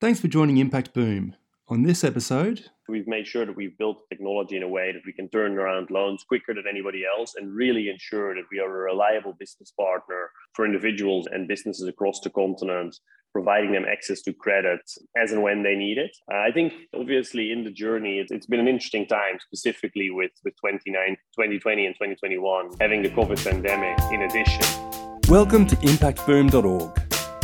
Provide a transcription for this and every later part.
Thanks for joining Impact Boom. On this episode, we've made sure that we've built technology in a way that we can turn around loans quicker than anybody else and really ensure that we are a reliable business partner for individuals and businesses across the continent, providing them access to credit as and when they need it. Uh, I think, obviously, in the journey, it's, it's been an interesting time, specifically with, with 2020 and 2021, having the COVID pandemic in addition. Welcome to impactboom.org.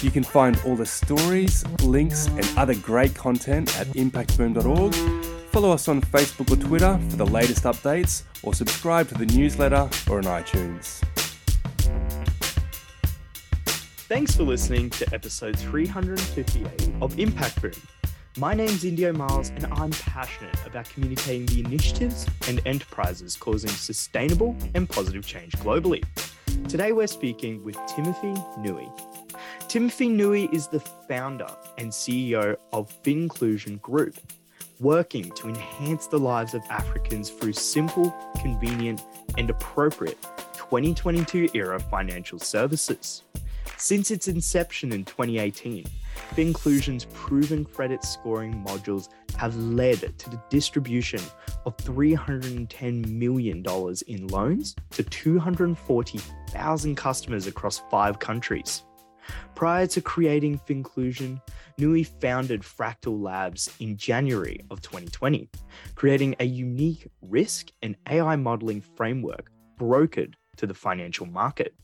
You can find all the stories, links, and other great content at impactboom.org. Follow us on Facebook or Twitter for the latest updates, or subscribe to the newsletter or on iTunes. Thanks for listening to episode 358 of Impact Boom. My name's Indio Miles, and I'm passionate about communicating the initiatives and enterprises causing sustainable and positive change globally. Today, we're speaking with Timothy Nuy, Timothy Nuy is the founder and CEO of Finclusion Group, working to enhance the lives of Africans through simple, convenient, and appropriate 2022 era financial services. Since its inception in 2018, Finclusion's proven credit scoring modules have led to the distribution of $310 million in loans to 240,000 customers across five countries. Prior to creating Finclusion, Nuy founded Fractal Labs in January of 2020, creating a unique risk and AI modeling framework brokered to the financial market.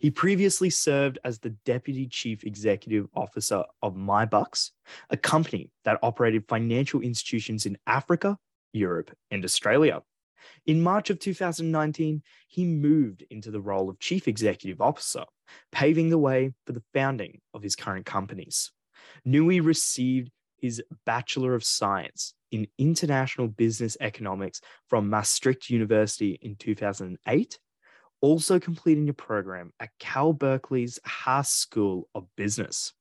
He previously served as the Deputy Chief Executive Officer of MyBucks, a company that operated financial institutions in Africa, Europe, and Australia. In March of 2019, he moved into the role of Chief Executive Officer, paving the way for the founding of his current companies. Nuy received his Bachelor of Science in International Business Economics from Maastricht University in 2008, also completing a program at Cal Berkeley's Haas School of Business.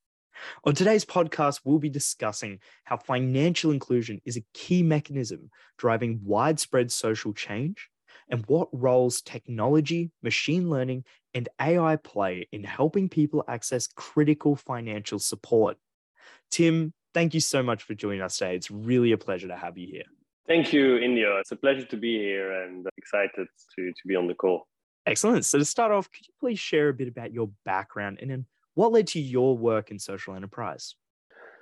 On today's podcast, we'll be discussing how financial inclusion is a key mechanism driving widespread social change and what roles technology, machine learning, and AI play in helping people access critical financial support. Tim, thank you so much for joining us today. It's really a pleasure to have you here. Thank you, Indio. It's a pleasure to be here and excited to, to be on the call. Excellent. So, to start off, could you please share a bit about your background and then what led to your work in social enterprise?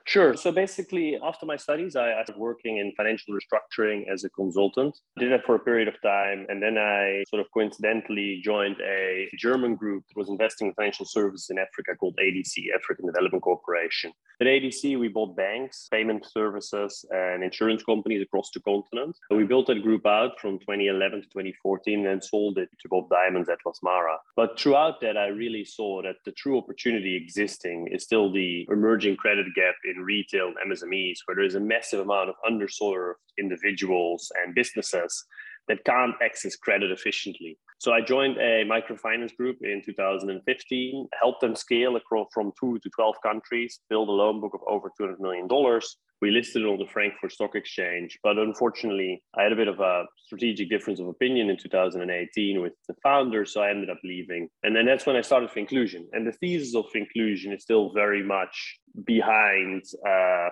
Sure. So basically, after my studies, I, I started working in financial restructuring as a consultant. Did that for a period of time. And then I sort of coincidentally joined a German group that was investing in financial services in Africa called ADC, African Development Corporation. At ADC, we bought banks, payment services, and insurance companies across the continent. So we built that group out from 2011 to 2014 and sold it to Bob Diamond's at Atlas Mara. But throughout that, I really saw that the true opportunity existing is still the emerging credit gap in retail and MSMEs, where there is a massive amount of underserved individuals and businesses that can't access credit efficiently. So I joined a microfinance group in 2015, helped them scale across from two to 12 countries, build a loan book of over $200 million. We listed on the Frankfurt Stock Exchange, but unfortunately, I had a bit of a strategic difference of opinion in 2018 with the founder, so I ended up leaving. And then that's when I started Finclusion. And the thesis of Finclusion is still very much behind uh,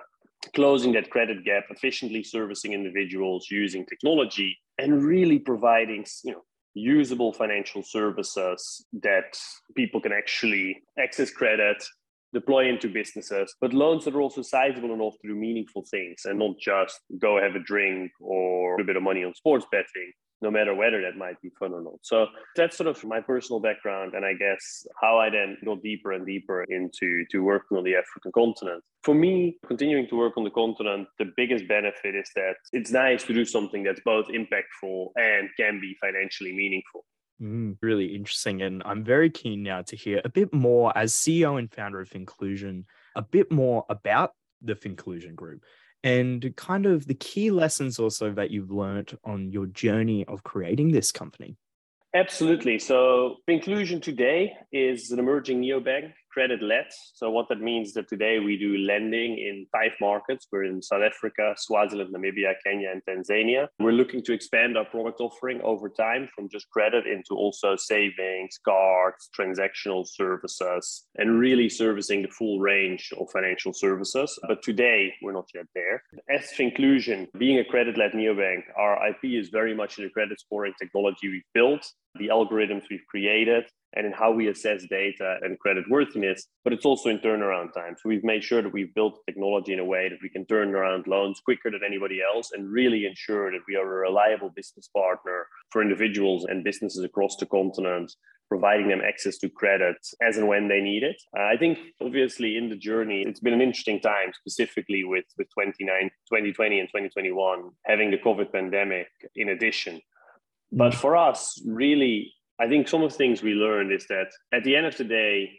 closing that credit gap, efficiently servicing individuals using technology, and really providing you know usable financial services that people can actually access credit, deploy into businesses, but loans that are also sizable enough to do meaningful things and not just go have a drink or a bit of money on sports betting, no matter whether that might be fun or not. So that's sort of my personal background, and I guess how I then go deeper and deeper into to working on the African continent. For me, continuing to work on the continent, the biggest benefit is that it's nice to do something that's both impactful and can be financially meaningful. Mm, really interesting. And I'm very keen now to hear a bit more as CEO and founder of Finclusion, a bit more about the Finclusion Group and kind of the key lessons also that you've learned on your journey of creating this company. Absolutely. So, Finclusion today is an emerging neobank credit led. So what that means is that today we do lending in five markets. We're in South Africa, Swaziland, Namibia, Kenya, and Tanzania. We're looking to expand our product offering over time from just credit into also savings, cards, transactional services, and really servicing the full range of financial services. But today we're not yet there. As Finclusion, being a credit-led neobank, our IP is very much in the credit scoring technology we've built, the algorithms we've created, and in how we assess data and credit worthiness, but it's also in turnaround time. So we've made sure that we've built technology in a way that we can turn around loans quicker than anybody else and really ensure that we are a reliable business partner for individuals and businesses across the continent, providing them access to credit as and when they need it. Uh, I think obviously in the journey, it's been an interesting time, specifically with, with 2020 and 2021, having the COVID pandemic in addition. But for us, really, I think some of the things we learned is that at the end of the day,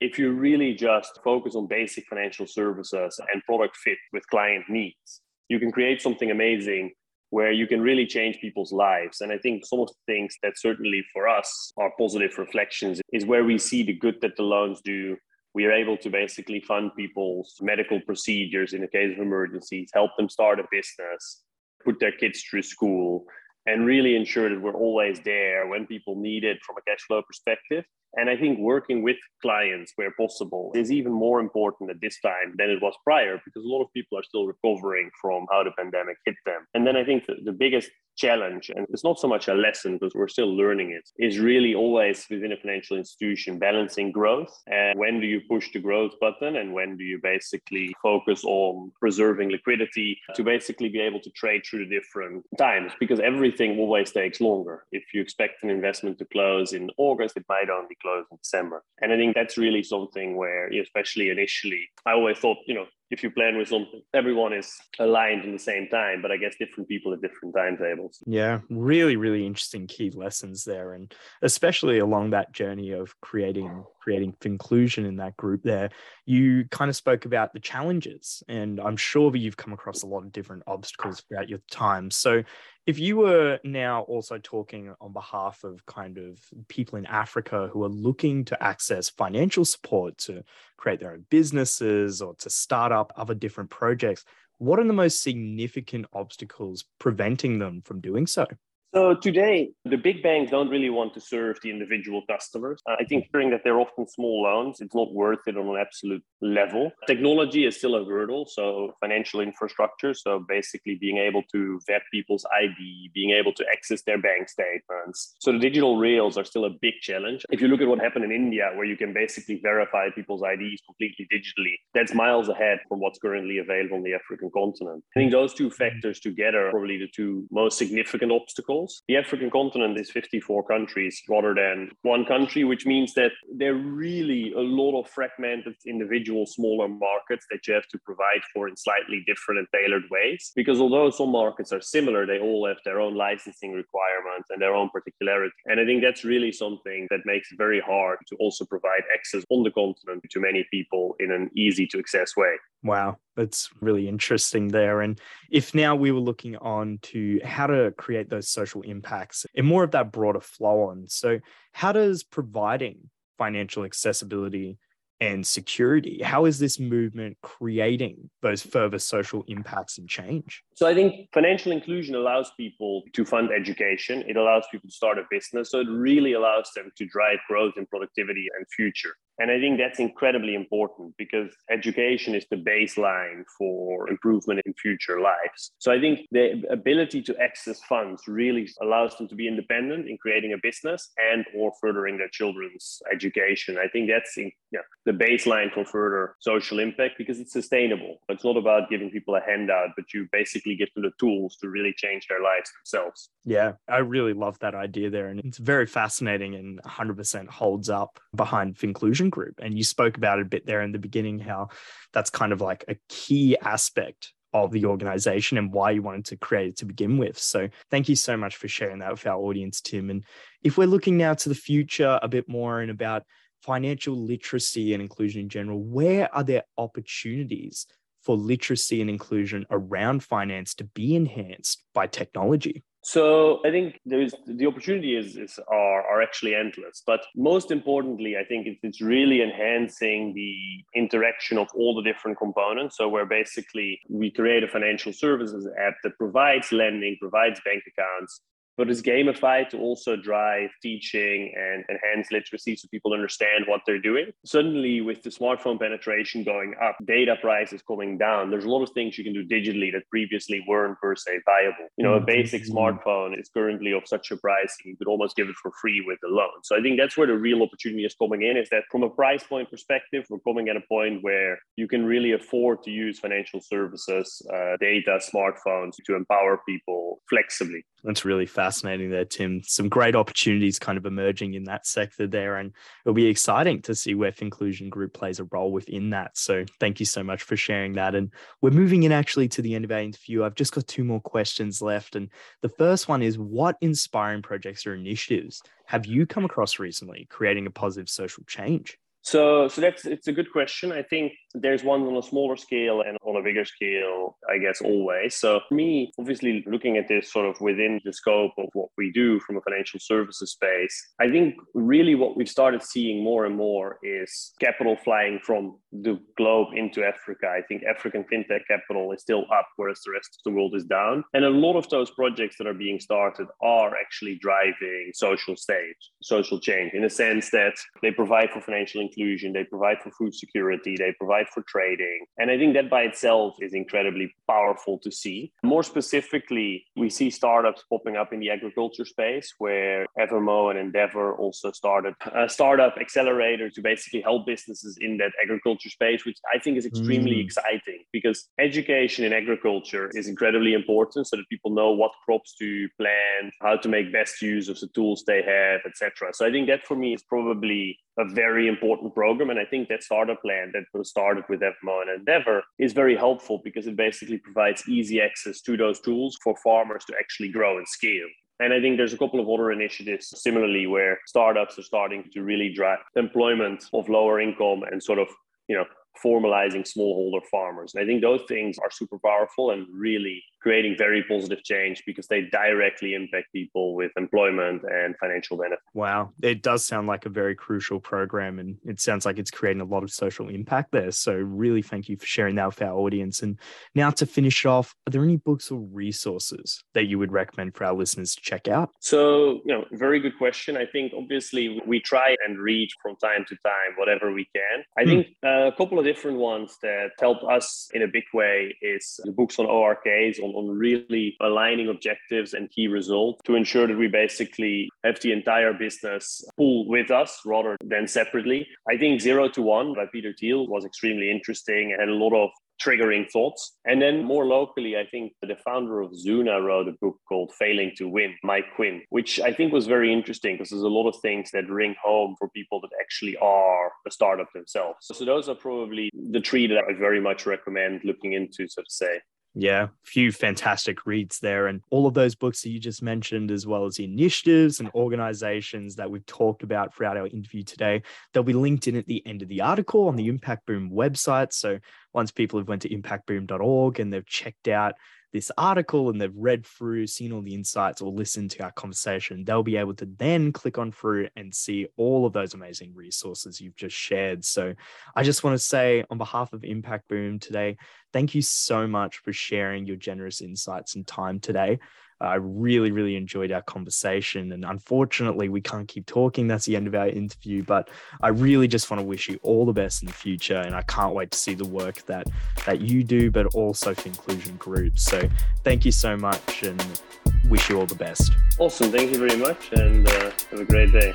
if you really just focus on basic financial services and product fit with client needs, you can create something amazing where you can really change people's lives. And I think some of the things that certainly for us are positive reflections is where we see the good that the loans do. We are able to basically fund people's medical procedures in the case of emergencies, help them start a business, put their kids through school, and really ensure that we're always there when people need it from a cash flow perspective. And I think working with clients where possible is even more important at this time than it was prior because a lot of people are still recovering from how the pandemic hit them. And then I think the, the biggest challenge, and it's not so much a lesson because we're still learning it, is really always within a financial institution balancing growth. And when do you push the growth button and when do you basically focus on preserving liquidity to basically be able to trade through the different times? Because everything always takes longer. If you expect an investment to close in August, it might only close in December. And I think that's really something where, especially initially, I always thought, you know, if you plan with something, everyone is aligned in the same time, but I guess different people at different timetables. Yeah, really, really interesting key lessons there. And especially along that journey of creating creating Finclusion in that group there, you kind of spoke about the challenges. And I'm sure that you've come across a lot of different obstacles throughout your time. So if you were now also talking on behalf of kind of people in Africa who are looking to access financial support to create their own businesses or to start up other different projects, what are the most significant obstacles preventing them from doing so? So today, the big banks don't really want to serve the individual customers. Uh, I think hearing that they're often small loans, it's not worth it on an absolute level. Technology is still a hurdle. So financial infrastructure. So basically being able to vet people's ID, being able to access their bank statements. So the digital rails are still a big challenge. If you look at what happened in India, where you can basically verify people's IDs completely digitally, that's miles ahead from what's currently available on the African continent. I think those two factors together are probably the two most significant obstacles the African continent is 54 countries rather than one country, which means that there are really a lot of fragmented individual smaller markets that you have to provide for in slightly different and tailored ways. Because although some markets are similar, they all have their own licensing requirements and their own particularity. And I think that's really something that makes it very hard to also provide access on the continent to many people in an easy to access way. Wow, that's really interesting there. And if now we were looking on to how to create those social impacts and more of that broader flow on. So, how does providing financial accessibility and security. How is this movement creating those further social impacts and change? So I think financial inclusion allows people to fund education. It allows people to start a business. So it really allows them to drive growth and productivity and future. And I think that's incredibly important because education is the baseline for improvement in future lives. So I think the ability to access funds really allows them to be independent in creating a business and or furthering their children's education. I think that's in, yeah, the baseline for further social impact because it's sustainable. It's not about giving people a handout, but you basically give them the tools to really change their lives themselves. Yeah, I really love that idea there. And it's very fascinating and 100% holds up behind Finclusion Group. And you spoke about it a bit there in the beginning, how that's kind of like a key aspect of the organization and why you wanted to create it to begin with. So thank you so much for sharing that with our audience, Tim. And if we're looking now to the future a bit more and about financial literacy and inclusion in general, where are there opportunities for literacy and inclusion around finance to be enhanced by technology? So I think there's the opportunity is, is are, are actually endless. But most importantly, I think it's, it's really enhancing the interaction of all the different components. So where basically we create a financial services app that provides lending, provides bank accounts, but it's gamified to also drive teaching and enhance literacy so people understand what they're doing. Suddenly, with the smartphone penetration going up, data prices coming down, there's a lot of things you can do digitally that previously weren't per se viable. You know, a basic mm-hmm. smartphone is currently of such a price, you could almost give it for free with a loan. So I think that's where the real opportunity is coming in is that from a price point perspective, we're coming at a point where you can really afford to use financial services, uh, data, smartphones to empower people flexibly. That's really fascinating there, Tim. Some great opportunities kind of emerging in that sector there. And it'll be exciting to see where Finclusion Group plays a role within that. So thank you so much for sharing that. And we're moving in actually to the end of our interview. I've just got two more questions left. And the first one is what inspiring projects or initiatives have you come across recently creating a positive social change? So, so that's it's a good question. I think there's one on a smaller scale and on a bigger scale, I guess, always. So, me, obviously, looking at this sort of within the scope of what we do from a financial services space, I think really what we've started seeing more and more is capital flying from the globe into Africa. I think African fintech capital is still up, whereas the rest of the world is down. And a lot of those projects that are being started are actually driving social stage, social change in the sense that they provide for financial inclusion, they provide for food security, they provide for trading. And I think that by itself is incredibly powerful to see. More specifically, we see startups popping up in the agriculture space where Evermo and Endeavor also started a startup accelerator to basically help businesses in that agriculture space, which I think is extremely mm. exciting because education in agriculture is incredibly important so that people know what crops to plant, how to make best use of the tools they have, etc. So I think that for me is probably a very important program. And I think that startup plan that was started with Evermo and Endeavor is very helpful because it basically provides easy access to those tools for farmers to actually grow and scale. And I think there's a couple of other initiatives similarly where startups are starting to really drive employment of lower income and sort of, you know, formalizing smallholder farmers. And I think those things are super powerful and really creating very positive change because they directly impact people with employment and financial benefit. Wow. It does sound like a very crucial program and it sounds like it's creating a lot of social impact there. So really thank you for sharing that with our audience. And now to finish off, are there any books or resources that you would recommend for our listeners to check out? So, you know, very good question. I think obviously we try and read from time to time whatever we can. I hmm. think a couple of different ones that help us in a big way is the books on OKRs on, on really aligning objectives and key results to ensure that we basically have the entire business pool with us rather than separately. I think Zero to One by Peter Thiel was extremely interesting and a lot of triggering thoughts. And then more locally, I think the founder of Zoona wrote a book called Failing to Win, Mike Quinn, which I think was very interesting because there's a lot of things that ring home for people that actually are a startup themselves. So those are probably the three that I very much recommend looking into, so to say. Yeah, a few fantastic reads there. And all of those books that you just mentioned, as well as the initiatives and organizations that we've talked about throughout our interview today, they'll be linked in at the end of the article on the Impact Boom website. So once people have went to impactboom.org and they've checked out this article and they've read through, seen all the insights, or listened to our conversation, they'll be able to then click on through and see all of those amazing resources you've just shared. So I just want to say, on behalf of Impact Boom today, thank you so much for sharing your generous insights and time today. I really, really enjoyed our conversation. And unfortunately, we can't keep talking. That's the end of our interview. But I really just want to wish you all the best in the future. And I can't wait to see the work that that you do, but also for Finclusion Group. So thank you so much and wish you all the best. Awesome. Thank you very much. And uh, have a great day.